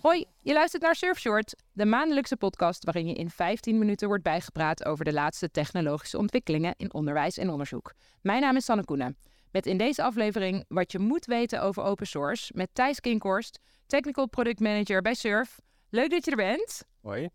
Hoi, je luistert naar Surfshort, de maandelijkse podcast waarin je in 15 minuten wordt bijgepraat over de laatste technologische ontwikkelingen in onderwijs en onderzoek. Mijn naam is Sanne Koenen. Met in deze aflevering wat je moet weten over open source met Thijs Kinkhorst, Technical Product Manager bij Surf. Leuk dat je er bent. Hoi.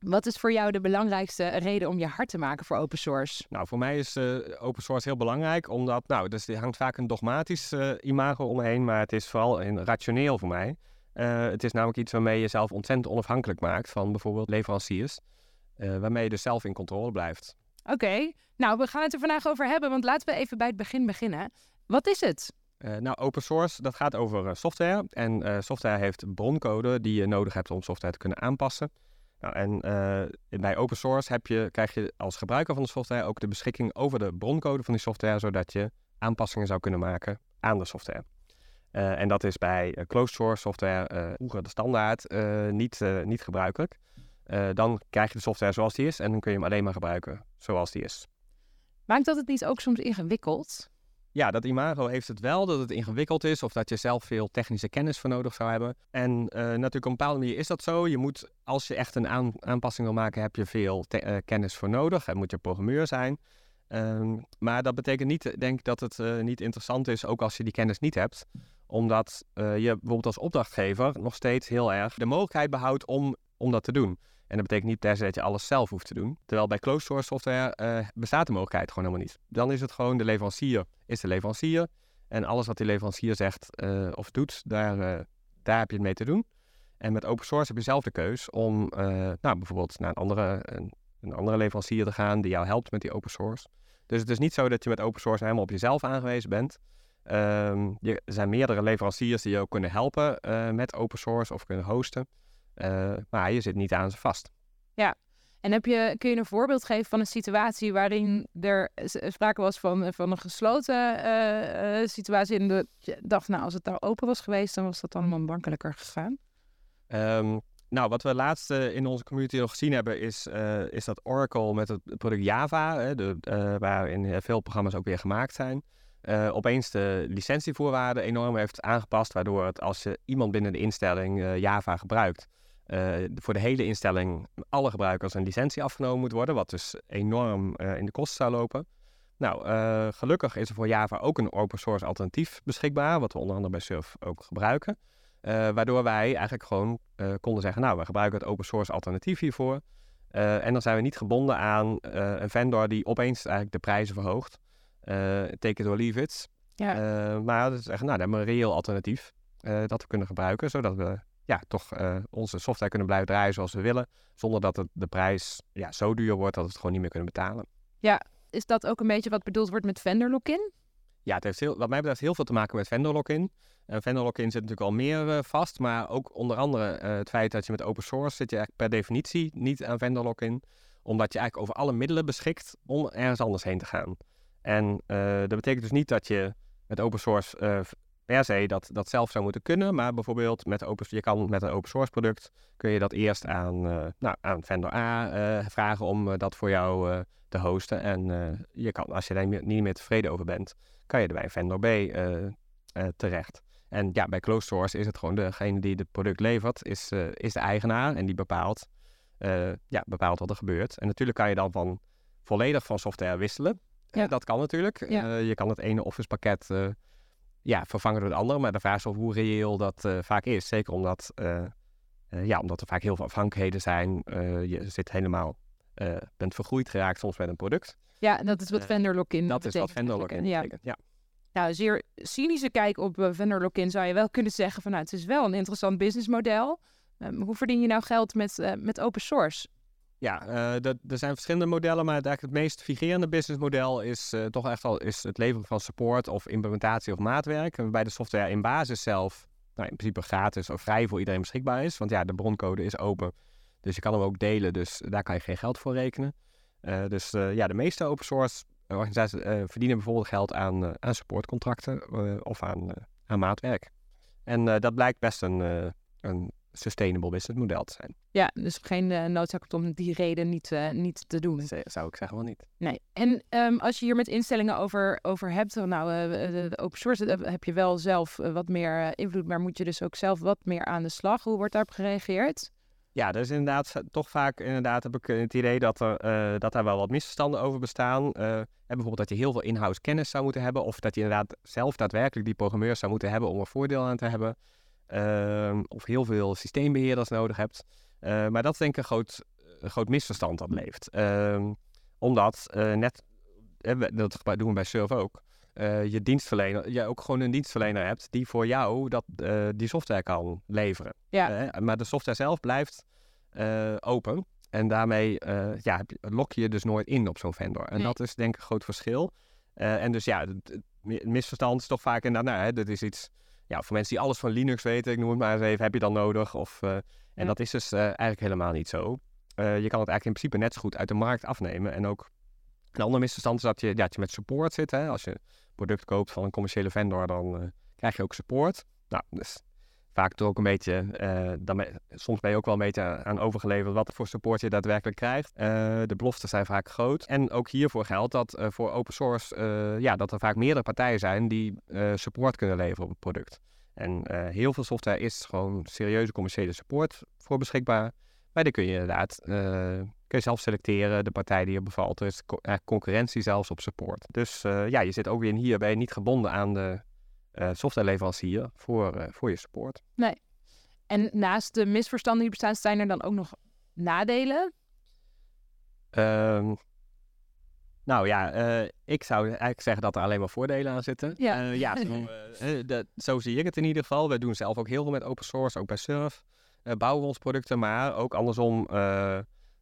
Wat is voor jou de belangrijkste reden om je hart te maken voor open source? Nou, voor mij is uh, open source heel belangrijk, omdat, nou, dus er hangt vaak een dogmatisch uh, imago omheen, maar het is vooral een rationeel voor mij. Uh, het is namelijk iets waarmee je jezelf ontzettend onafhankelijk maakt van bijvoorbeeld leveranciers, waarmee je dus zelf in controle blijft. Oké, okay. nou, we gaan het er vandaag over hebben, want laten we even bij het begin beginnen. Wat is het? nou, open source, dat gaat over software. En software heeft broncode die je nodig hebt om software te kunnen aanpassen. Nou, en uh, bij open source heb je, krijg je als gebruiker van de software ook de beschikking over de broncode van die software, zodat je aanpassingen zou kunnen maken aan de software. Uh, en dat is bij uh, closed source software, vroeger de standaard, niet, niet gebruikelijk. dan krijg je de software zoals die is en dan kun je hem alleen maar gebruiken zoals die is. Maakt dat het niet ook soms ingewikkeld? Ja, dat imago heeft het wel, dat het ingewikkeld is of dat je zelf veel technische kennis voor nodig zou hebben. En uh, natuurlijk op een bepaalde manier is dat zo. Je moet, als je echt een aan, aanpassing wil maken, heb je veel uh, kennis voor nodig. En moet je programmeur zijn. Um, maar dat betekent niet, denk ik, dat het uh, niet interessant is, ook als je die kennis niet hebt. Omdat je bijvoorbeeld als opdrachtgever nog steeds heel erg de mogelijkheid behoudt om, om dat te doen. En dat betekent niet per se dat je alles zelf hoeft te doen. Terwijl bij closed source software uh, bestaat de mogelijkheid gewoon helemaal niet. Dan is het gewoon de leverancier is de leverancier. En alles wat die leverancier zegt uh, of doet, daar, uh, daar heb je het mee te doen. En met open source heb je zelf de keus om nou, bijvoorbeeld naar een andere, een, andere leverancier te gaan die jou helpt met die open source. Dus het is niet zo dat je met open source helemaal op jezelf aangewezen bent. Je, er zijn meerdere leveranciers die ook kunnen helpen met open source of kunnen hosten. Uh, maar je zit niet aan ze vast. Ja, en heb je, kun je een voorbeeld geven van een situatie waarin er sprake was van, van een gesloten uh, uh, situatie en de, je dacht, nou, als het nou open was geweest, dan was dat allemaal makkelijker gegaan? Um, nou, wat we laatst in onze community nog gezien hebben, is, is dat Oracle met het product Java, hè, de, waarin veel programma's ook weer gemaakt zijn, opeens de licentievoorwaarden enorm heeft aangepast, waardoor het als je iemand binnen de instelling Java gebruikt, uh, voor de hele instelling alle gebruikers een licentie afgenomen moet worden, wat dus enorm in de kosten zou lopen. Nou, gelukkig is er voor Java ook een open source alternatief beschikbaar, wat we onder andere bij Surf ook gebruiken. waardoor wij eigenlijk gewoon konden zeggen, nou, we gebruiken het open source alternatief hiervoor. en dan zijn we niet gebonden aan een vendor die opeens eigenlijk de prijzen verhoogt. Take it or leave it. Ja. Maar dat is echt, nou, dan hebben we een reëel alternatief dat we kunnen gebruiken, zodat we ja, toch onze software kunnen blijven draaien zoals we willen, zonder dat het, de prijs ja, zo duur wordt dat we het gewoon niet meer kunnen betalen. Ja, is dat ook een beetje wat bedoeld wordt met vendor lock-in? Ja, het heeft heel, wat mij betreft heel veel te maken met vendor lock-in. Uh, vendor lock-in zit natuurlijk al meer vast, maar ook onder andere het feit dat je met open source zit je eigenlijk per definitie niet aan vendor lock-in, omdat je eigenlijk over alle middelen beschikt om ergens anders heen te gaan. En uh, dat betekent dus niet dat je met open source uh, per se dat, dat zelf zou moeten kunnen. Maar bijvoorbeeld met open, je kan met een open source product kun je dat eerst aan, uh, nou, aan vendor A vragen om dat voor jou te hosten. En je kan, als je daar niet meer tevreden over bent, kan je er bij vendor B terecht. En ja, bij closed source is het gewoon degene die het product levert, is, is de eigenaar en die bepaalt, ja, bepaalt wat er gebeurt. En natuurlijk kan je dan van volledig van software wisselen. Ja. Dat kan natuurlijk. Je kan het ene Office pakket ja, vervangen door het andere. Maar de vraag is hoe reëel dat uh, vaak is. Zeker omdat, ja, omdat er vaak heel veel afhankelijkheden zijn. je zit helemaal, bent vergroeid geraakt soms met een product. Ja, dat is wat vendor lock-in Dat is wat vendor lock-in ja. betekent, ja. Nou, zeer cynische kijk op vendor lock-in zou je wel kunnen zeggen van nou, het is wel een interessant businessmodel. Um, hoe verdien je nou geld met, met open source? Ja, uh, er zijn verschillende modellen, maar eigenlijk het meest figurerende businessmodel is uh, toch echt al is het leveren van support of implementatie of maatwerk. Waarbij de software in basis zelf nou, in principe gratis of vrij voor iedereen beschikbaar is. Want ja, de broncode is open, dus je kan hem ook delen, dus daar kan je geen geld voor rekenen. Uh, dus ja, de meeste open source organisaties verdienen bijvoorbeeld geld aan, aan supportcontracten of aan, aan maatwerk. En dat blijkt best een, een sustainable business model te zijn. Ja, dus geen uh, noodzaak om die reden niet, uh, niet te doen. Zou ik zeggen wel niet. Nee. En um, als je hier met instellingen over, over hebt, nou, uh, open source heb je wel zelf wat meer invloed, maar moet je dus ook zelf wat meer aan de slag. Hoe wordt daarop gereageerd? Ja, er is inderdaad toch vaak inderdaad heb ik het idee dat er, uh, dat daar wel wat misverstanden over bestaan. Uh, bijvoorbeeld dat je heel veel in-house kennis zou moeten hebben. Of dat je inderdaad zelf daadwerkelijk die programmeurs zou moeten hebben om er voordeel aan te hebben. Uh, of heel veel systeembeheerders nodig hebt. Uh, maar dat is denk ik een groot, een groot misverstand dat leeft. Ehm, omdat net, dat doen we bij Surf ook. je dienstverlener, je ook gewoon een dienstverlener hebt die voor jou dat, die software kan leveren. Ja. maar de software zelf blijft open. En daarmee ja, lok je je dus nooit in op zo'n vendor. En Nee. dat is denk ik een groot verschil. en dus ja, het, misverstand is toch vaak inderdaad, nou, hè, dat is iets, ja, voor mensen die alles van Linux weten, ik noem het maar eens even, heb je dan nodig? Of, uh, en Ja. dat is dus uh, eigenlijk helemaal niet zo. Uh, je kan het eigenlijk in principe net zo goed uit de markt afnemen. En ook een ander misverstand is dat je, ja, dat je met support zit. Hè? Als je een product koopt van een commerciële vendor, dan krijg je ook support. Nou, dus vaak toch ook een beetje, ben, soms ben je ook wel een beetje aan overgeleverd wat voor support je daadwerkelijk krijgt. Uh, de beloften zijn vaak groot. En ook hiervoor geldt dat uh, voor open source, ja, dat er vaak meerdere partijen zijn die support kunnen leveren op het product. En heel veel software is gewoon serieuze commerciële support voor beschikbaar. Maar die kun je inderdaad kun je zelf selecteren, de partij die je bevalt. Er is co concurrentie zelfs op support. Dus ja, je zit ook weer hier, ben je niet gebonden aan de uh, softwareleverancier voor, uh, voor je support. Nee. En naast de misverstanden die bestaan, zijn er dan ook nog nadelen? Um, nou ja, uh, ik zou eigenlijk zeggen dat er alleen maar voordelen aan zitten. Ja, ja zo, dat, zo, zie ik het in ieder geval. We doen zelf ook heel veel met open source, ook bij Surf. bouwen we ons producten, maar ook andersom.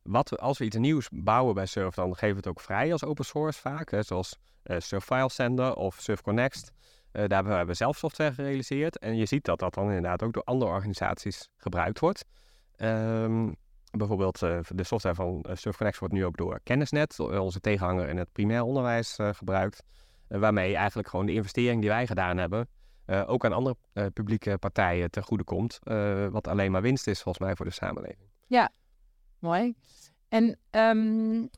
wat we, als we iets nieuws bouwen bij Surf, dan geven we het ook vrij als open source vaak. Hè, zoals Surf File Sender of Surf Connect. Daar hebben we zelf software gerealiseerd. En je ziet dat dat dan inderdaad ook door andere organisaties gebruikt wordt. Um, Bijvoorbeeld uh, de software van uh, SurfConnect wordt nu ook door Kennisnet, onze tegenhanger in het primair onderwijs, uh, gebruikt. waarmee eigenlijk gewoon de investering die wij gedaan hebben, ook aan andere publieke partijen ten goede komt. wat alleen maar winst is volgens mij voor de samenleving. Ja, mooi. En um,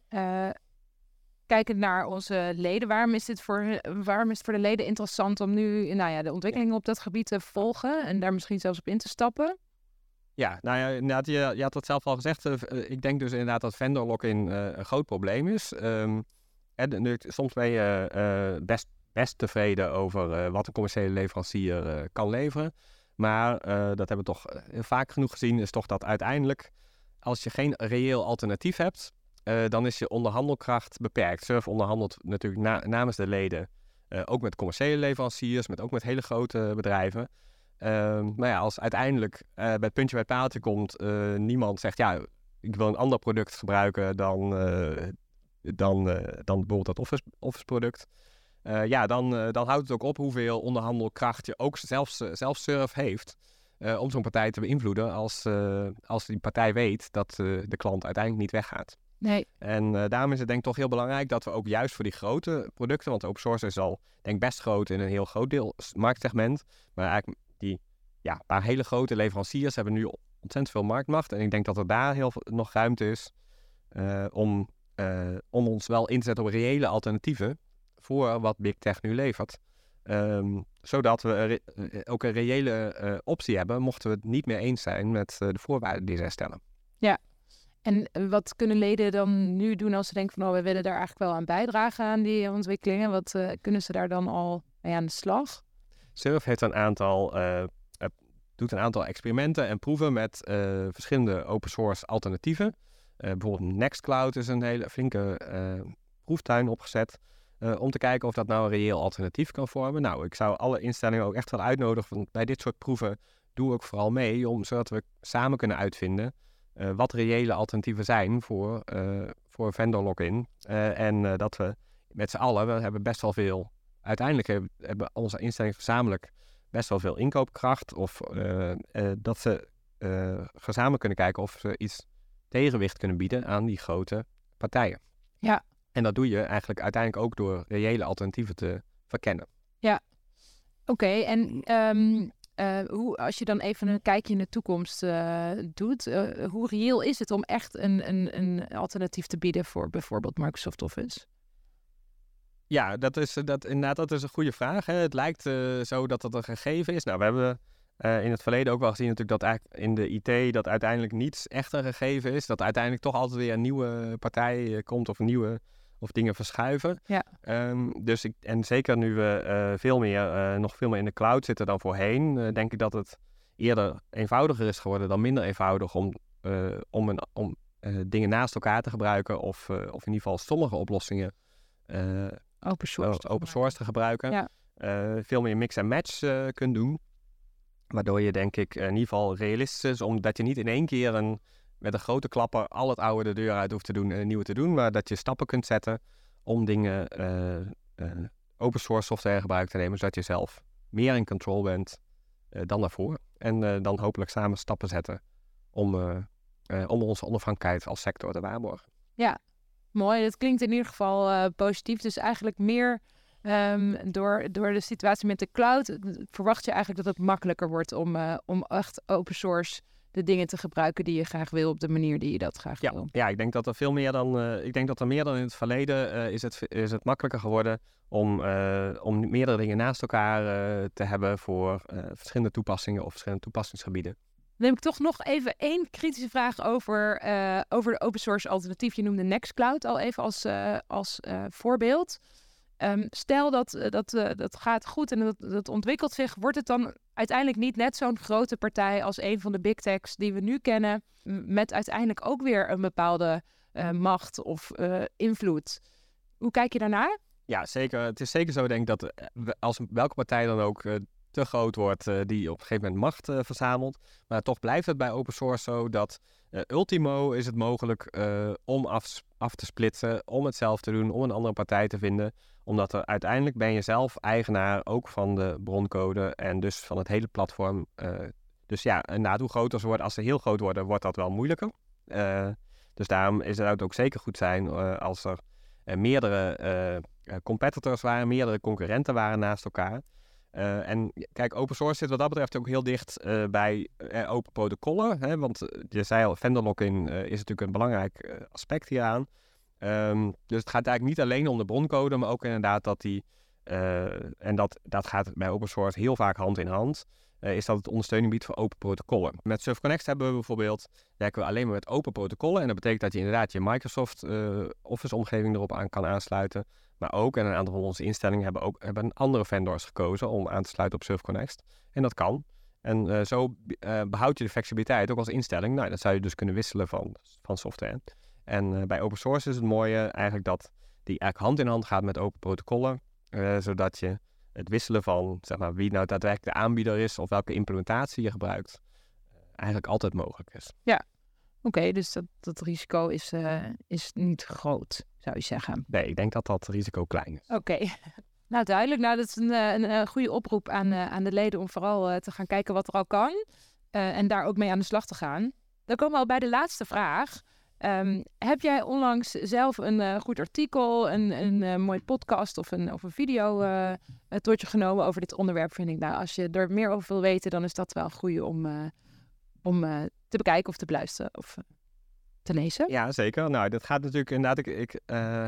kijkend naar onze leden, waarom is, dit voor, waarom is het voor de leden interessant om nu nou ja, de ontwikkelingen op dat gebied te volgen en daar misschien zelfs op in te stappen? Ja, nou ja, inderdaad, je, je had het zelf al gezegd. Uh, ik denk dus inderdaad dat vendor lock-in uh, een groot probleem is. Um, en, nu, soms ben je uh, best, best tevreden over wat een commerciële leverancier kan leveren. Maar dat hebben we toch vaak genoeg gezien, is toch dat uiteindelijk, als je geen reëel alternatief hebt, dan is je onderhandelkracht beperkt. Surf onderhandelt natuurlijk na, namens de leden, ook met commerciële leveranciers, met, ook met hele grote bedrijven. Um, maar ja, als uiteindelijk uh, bij het puntje bij het paaltje komt, niemand zegt ja, ik wil een ander product gebruiken dan, dan, dan bijvoorbeeld dat Office, Office product. ja, dan, dan houdt het ook op hoeveel onderhandelkracht je ook zelfs, zelfs Surf heeft om zo'n partij te beïnvloeden als, als die partij weet dat de klant uiteindelijk niet weggaat. Nee. En daarom is het denk ik toch heel belangrijk dat we ook juist voor die grote producten, want open source is al denk best groot in een heel groot deel marktsegment, maar eigenlijk die ja, paar hele grote leveranciers hebben nu ontzettend veel marktmacht. En ik denk dat er daar heel veel, nog ruimte is uh, om, uh, om ons wel in te zetten op reële alternatieven voor wat Big Tech nu levert. Um, zodat we ook een reële optie hebben, mochten we het niet meer eens zijn met de voorwaarden die zij stellen. Ja, en wat kunnen leden dan nu doen als ze denken van oh, we willen daar eigenlijk wel aan bijdragen aan die ontwikkelingen? Wat kunnen ze daar dan al mee aan de slag? Surf heeft een aantal, uh, doet een aantal experimenten en proeven met verschillende open source alternatieven. bijvoorbeeld Nextcloud is een hele flinke proeftuin opgezet. om te kijken of dat nou een reëel alternatief kan vormen. Nou, ik zou alle instellingen ook echt wel uitnodigen. Want bij dit soort proeven doe ik vooral mee. Om, zodat we samen kunnen uitvinden wat reële alternatieven zijn voor, voor vendor lock-in. en dat we met z'n allen, we hebben best wel veel uiteindelijk hebben, hebben onze instellingen gezamenlijk best wel veel inkoopkracht. Of uh, uh, dat ze uh, gezamenlijk kunnen kijken of ze iets tegenwicht kunnen bieden aan die grote partijen. Ja. En dat doe je eigenlijk uiteindelijk ook door reële alternatieven te verkennen. Ja. Oké, okay, en um, Uh, hoe, als je dan even een kijkje in de toekomst uh, doet, uh, hoe reëel is het om echt een, een, een alternatief te bieden voor bijvoorbeeld Microsoft Office? Ja, dat is, dat, inderdaad, dat is een goede vraag. Hè. Het lijkt zo dat dat een gegeven is. Nou, we hebben in het verleden ook wel gezien natuurlijk dat eigenlijk in de IT dat uiteindelijk niets echt een gegeven is. Dat uiteindelijk toch altijd weer een nieuwe partij komt of een nieuwe of dingen verschuiven. Ja. Um, dus ik, en zeker nu we uh, veel meer, uh, nog veel meer in de cloud zitten dan voorheen, uh, denk ik dat het eerder eenvoudiger is geworden dan minder eenvoudig om, om, een, om dingen naast elkaar te gebruiken of, of in ieder geval sommige oplossingen open source, open source te gebruiken. Ja. veel meer mix en match kunt doen. Waardoor je denk ik in ieder geval realistisch is, omdat je niet in één keer een met een grote klapper al het oude de deur uit hoeft te doen en een nieuwe te doen. Maar dat je stappen kunt zetten om dingen uh, open source software gebruik te nemen, zodat je zelf meer in control bent uh, dan daarvoor. En dan hopelijk samen stappen zetten om, om onze onafhankelijkheid als sector te waarborgen. Ja, mooi. Dat klinkt in ieder geval positief. Dus eigenlijk meer um, door, door de situatie met de cloud verwacht je eigenlijk dat het makkelijker wordt om, om echt open source de dingen te gebruiken die je graag wil op de manier die je dat graag ja, wil. Ja, ik denk dat er veel meer dan, uh, ik denk dat er meer dan in het verleden uh, is, het, is het makkelijker geworden om, uh, om meerdere dingen naast elkaar te hebben voor verschillende toepassingen of verschillende toepassingsgebieden. Dan heb ik toch nog even één kritische vraag over, over de open source alternatief. Je noemde Nextcloud al even als, als voorbeeld. Um, stel dat uh, dat, uh, dat gaat goed en dat, dat ontwikkelt zich, wordt het dan uiteindelijk niet net zo'n grote partij als een van de big techs die we nu kennen, met uiteindelijk ook weer een bepaalde uh, macht of invloed. Hoe kijk je daarnaar? Ja, zeker. Het is zeker zo, denk ik, dat als welke partij dan ook te groot wordt, die op een gegeven moment macht verzamelt. Maar toch blijft het bij open source zo dat ultimo is het mogelijk om af, af te splitsen, om het zelf te doen, om een andere partij te vinden omdat er uiteindelijk ben je zelf eigenaar ook van de broncode en dus van het hele platform. Uh, dus ja, na hoe groter ze worden, als ze heel groot worden, wordt dat wel moeilijker. Uh, dus daarom is het ook zeker goed zijn uh, als er meerdere competitors waren, meerdere concurrenten waren naast elkaar. En kijk, open source zit wat dat betreft ook heel dicht bij open protocollen. Hè, want je zei al, vendor lock-in is natuurlijk een belangrijk aspect hieraan. Um, dus het gaat eigenlijk niet alleen om de broncode, maar ook inderdaad dat die, en dat, dat gaat bij open source heel vaak hand in hand, is dat het ondersteuning biedt voor open protocollen. Met SurfConnect hebben we bijvoorbeeld, werken we alleen maar met open protocollen. En dat betekent dat je inderdaad je Microsoft uh, Office omgeving erop aan kan aansluiten. Maar ook, en een aantal van onze instellingen hebben ook hebben andere vendors gekozen om aan te sluiten op SurfConnect. En dat kan. En zo behoud je de flexibiliteit ook als instelling. Nou, dan zou je dus kunnen wisselen van, van software. En bij open source is het mooie eigenlijk dat die eigenlijk hand in hand gaat met open protocollen. Zodat je het wisselen van zeg maar, wie nou daadwerkelijk de aanbieder is of welke implementatie je gebruikt, uh, eigenlijk altijd mogelijk is. Ja, oké, okay, dus dat, dat risico is, is niet groot, zou je zeggen. Nee, ik denk dat dat risico klein is. Oké. Okay. Nou, duidelijk. Nou, dat is een, een, een goede oproep aan, aan de leden om vooral te gaan kijken wat er al kan. en daar ook mee aan de slag te gaan. Dan komen we al bij de laatste vraag. Um, heb jij onlangs zelf een uh, goed artikel, een, een uh, mooi podcast of een, of een video uh, tot je genomen over dit onderwerp? Vind ik, nou, als je er meer over wil weten, dan is dat wel een goede om, om te bekijken of te beluisteren of te lezen. Ja, zeker. Nou, dat gaat natuurlijk inderdaad, ik, ik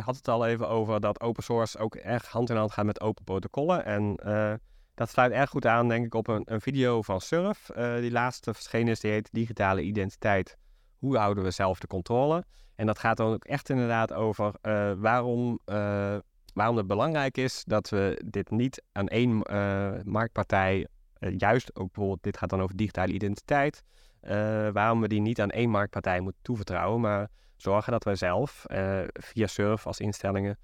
had het al even over dat open source ook erg hand in hand gaat met open protocollen. En dat sluit erg goed aan, denk ik, op een, een video van Surf. die laatste verschenen is, die heet Digitale Identiteit hoe houden we zelf de controle? En dat gaat dan ook echt inderdaad over uh, waarom, uh, waarom het belangrijk is dat we dit niet aan één uh, marktpartij, juist ook bijvoorbeeld, dit gaat dan over digitale identiteit, waarom we die niet aan één marktpartij moeten toevertrouwen, maar zorgen dat wij zelf via Surf als instellingen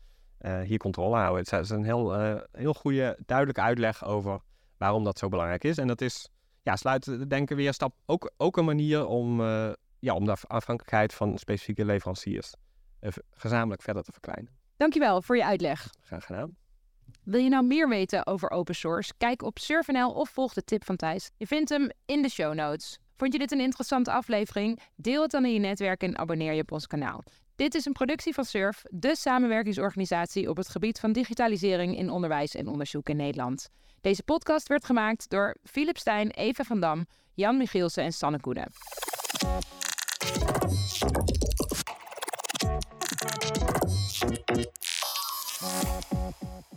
hier controle houden. Het is een heel, heel goede, duidelijke uitleg over waarom dat zo belangrijk is. En dat is, ja, sluit denken weer stap, ook, ook een manier om ja, om de afhankelijkheid van specifieke leveranciers gezamenlijk verder te verkleinen. Dankjewel voor je uitleg. Graag gedaan. Wil je nou meer weten over open source? Kijk op Surf.nl of volg de tip van Thijs. Je vindt hem in de show notes. Vond je dit een interessante aflevering? Deel het dan in je netwerk en abonneer je op ons kanaal. Dit is een productie van SURF, de samenwerkingsorganisatie op het gebied van digitalisering in onderwijs en onderzoek in Nederland. Deze podcast werd gemaakt door Philip Stijn, Eva van Dam, Jan Michielsen en Sanne Koenen. Thank you.